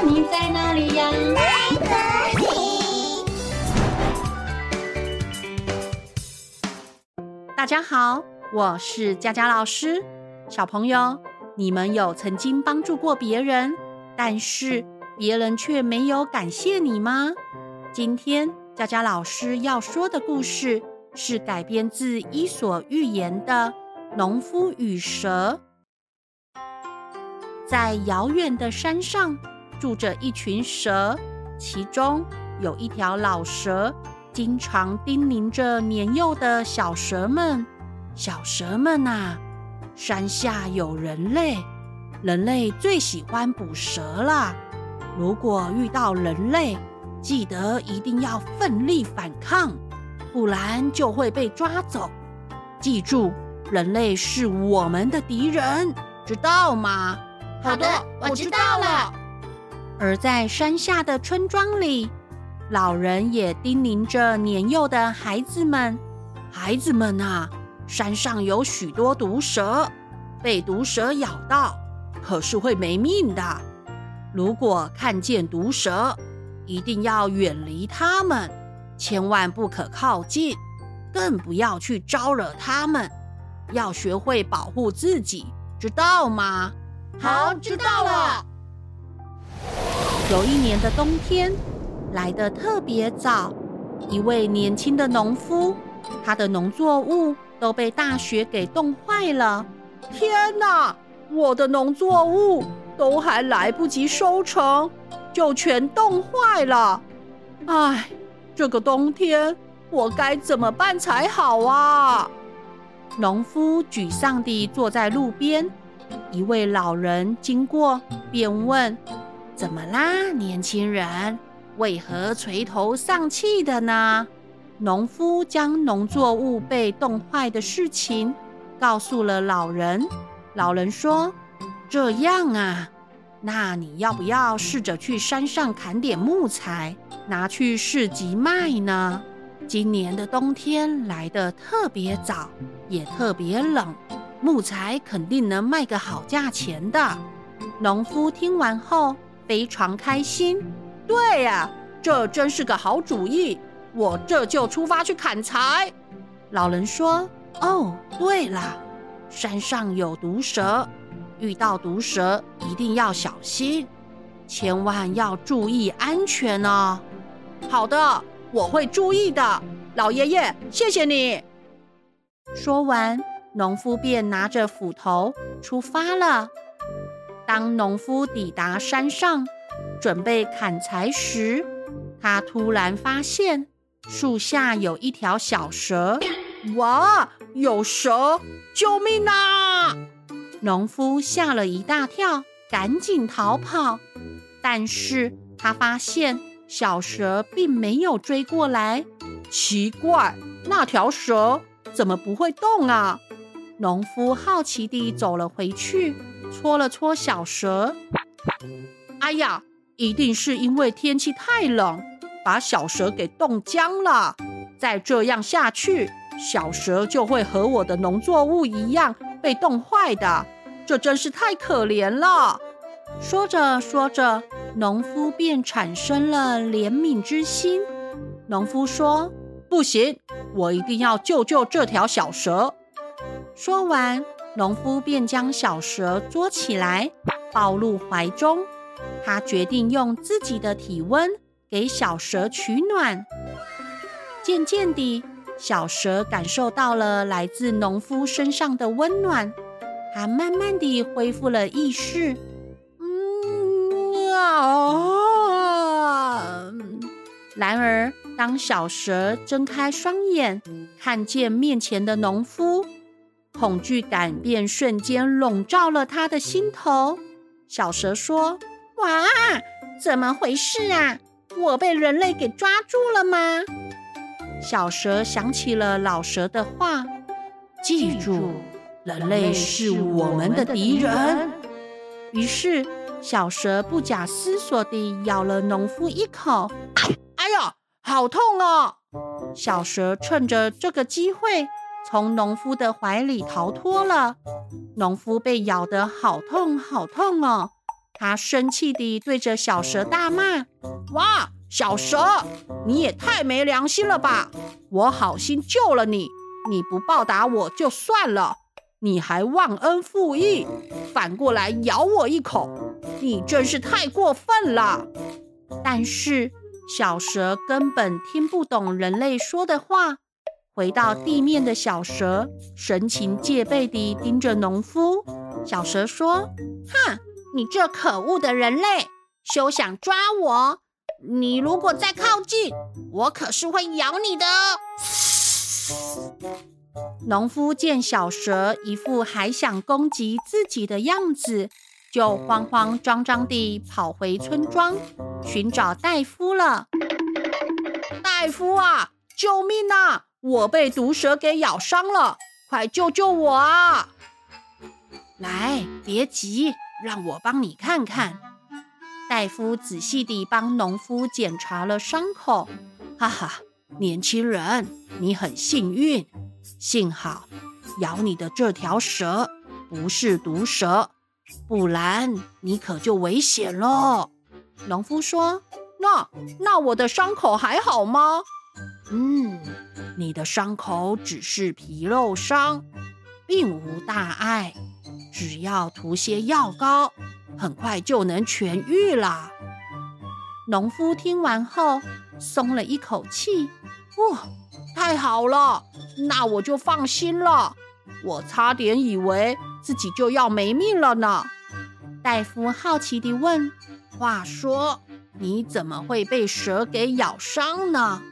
你在哪里呀？大家好，我是佳佳老师。小朋友，你们有曾经帮助过别人，但是别人却没有感谢你吗？今天佳佳老师要说的故事是改编自《伊索寓言》的《农夫与蛇》。在遥远的山上住着一群蛇，其中有一条老蛇，经常叮咛着年幼的小蛇们：“小蛇们啊，山下有人类，人类最喜欢捕蛇了。如果遇到人类，记得一定要奋力反抗，不然就会被抓走。记住，人类是我们的敌人，知道吗？”好的，我知道了。而在山下的村庄里，老人也叮咛着年幼的孩子们：“孩子们啊，山上有许多毒蛇，被毒蛇咬到，可是会没命的。如果看见毒蛇，一定要远离它们，千万不可靠近，更不要去招惹它们。要学会保护自己，知道吗？”好，知道了。有一年的冬天来得特别早，一位年轻的农夫，他的农作物都被大雪给冻坏了。天哪，我的农作物都还来不及收成，就全冻坏了。唉，这个冬天我该怎么办才好啊？农夫沮丧地坐在路边。一位老人经过，便问：“怎么啦，年轻人？为何垂头丧气的呢？”农夫将农作物被冻坏的事情告诉了老人。老人说：“这样啊，那你要不要试着去山上砍点木材，拿去市集卖呢？今年的冬天来得特别早，也特别冷。”木材肯定能卖个好价钱的。农夫听完后非常开心。对呀，这真是个好主意，我这就出发去砍柴。老人说：“哦，对了，山上有毒蛇，遇到毒蛇一定要小心，千万要注意安全哦。”好的，我会注意的，老爷爷，谢谢你。说完。农夫便拿着斧头出发了。当农夫抵达山上，准备砍柴时，他突然发现树下有一条小蛇。哇，有蛇！救命啊！农夫吓了一大跳，赶紧逃跑。但是他发现小蛇并没有追过来。奇怪，那条蛇怎么不会动啊？农夫好奇地走了回去，搓了搓小蛇。哎呀，一定是因为天气太冷，把小蛇给冻僵了。再这样下去，小蛇就会和我的农作物一样被冻坏的。这真是太可怜了。说着说着，农夫便产生了怜悯之心。农夫说：“不行，我一定要救救这条小蛇。”说完，农夫便将小蛇捉起来，抱入怀中。他决定用自己的体温给小蛇取暖。渐渐地，小蛇感受到了来自农夫身上的温暖，它慢慢地恢复了意识。嗯啊！然而，当小蛇睁开双眼，看见面前的农夫，恐惧感便瞬间笼罩了他的心头。小蛇说：“哇，怎么回事啊？我被人类给抓住了吗？”小蛇想起了老蛇的话：“记住，人类是我们的敌人。”于是，小蛇不假思索地咬了农夫一口。“哎呀，好痛哦！”小蛇趁着这个机会。从农夫的怀里逃脱了，农夫被咬得好痛好痛哦，他生气地对着小蛇大骂：“哇，小蛇，你也太没良心了吧！我好心救了你，你不报答我就算了，你还忘恩负义，反过来咬我一口，你真是太过分了。”但是小蛇根本听不懂人类说的话。回到地面的小蛇神情戒备地盯着农夫。小蛇说：“哼，你这可恶的人类，休想抓我！你如果再靠近，我可是会咬你的。”农夫见小蛇一副还想攻击自己的样子，就慌慌张张地跑回村庄寻找戴夫了。戴夫啊，救命啊！我被毒蛇给咬伤了，快救救我啊！来，别急，让我帮你看看。大夫仔细地帮农夫检查了伤口。哈哈，年轻人，你很幸运，幸好咬你的这条蛇不是毒蛇，不然你可就危险了。农夫说：“那那我的伤口还好吗？”嗯，你的伤口只是皮肉伤，并无大碍，只要涂些药膏，很快就能痊愈了。农夫听完后松了一口气，哦，太好了，那我就放心了。我差点以为自己就要没命了呢。大夫好奇地问：“话说，你怎么会被蛇给咬伤呢？”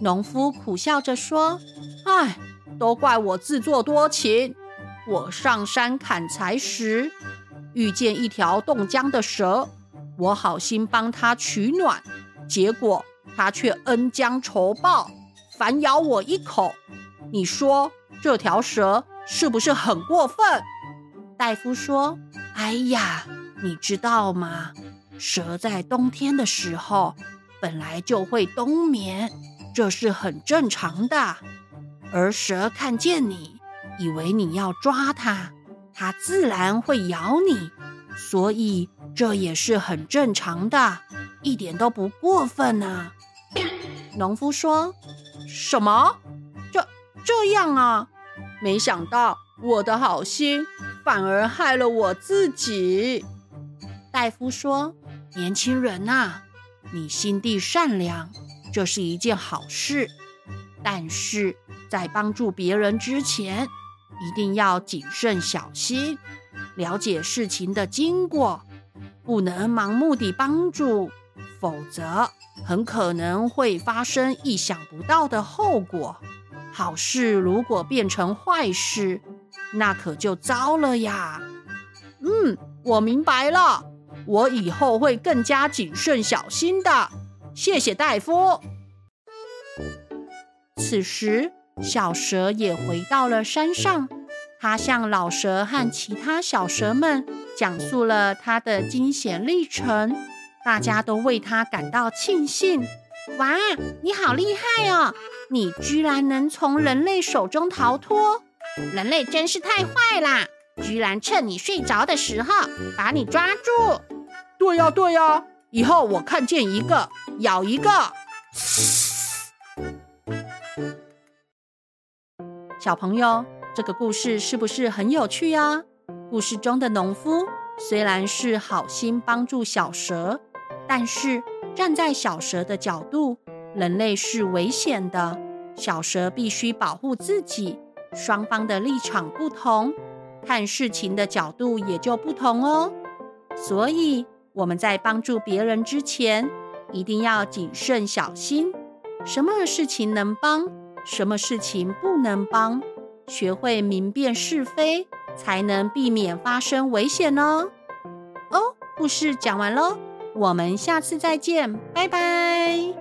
农夫苦笑着说：“唉，都怪我自作多情。我上山砍柴时，遇见一条冻僵的蛇，我好心帮它取暖，结果它却恩将仇报，反咬我一口。你说这条蛇是不是很过分？”大夫说：“哎呀，你知道吗？蛇在冬天的时候本来就会冬眠。”这是很正常的，而蛇看见你，以为你要抓它，它自然会咬你，所以这也是很正常的，一点都不过分啊。农夫说：“什么？这这样啊？没想到我的好心反而害了我自己。”大夫说：“年轻人呐，你心地善良。”这是一件好事，但是在帮助别人之前，一定要谨慎小心，了解事情的经过，不能盲目的帮助，否则很可能会发生意想不到的后果。好事如果变成坏事，那可就糟了呀。嗯，我明白了，我以后会更加谨慎小心的。谢谢大夫。此时，小蛇也回到了山上。他向老蛇和其他小蛇们讲述了他的惊险历程，大家都为他感到庆幸。哇，你好厉害哦！你居然能从人类手中逃脱，人类真是太坏啦！居然趁你睡着的时候把你抓住。对呀，对呀。以后我看见一个咬一个。小朋友，这个故事是不是很有趣呀？故事中的农夫虽然是好心帮助小蛇，但是站在小蛇的角度，人类是危险的，小蛇必须保护自己。双方的立场不同，看事情的角度也就不同哦。所以。我们在帮助别人之前，一定要谨慎小心，什么事情能帮，什么事情不能帮，学会明辨是非，才能避免发生危险哦。哦，故事讲完喽，我们下次再见，拜拜。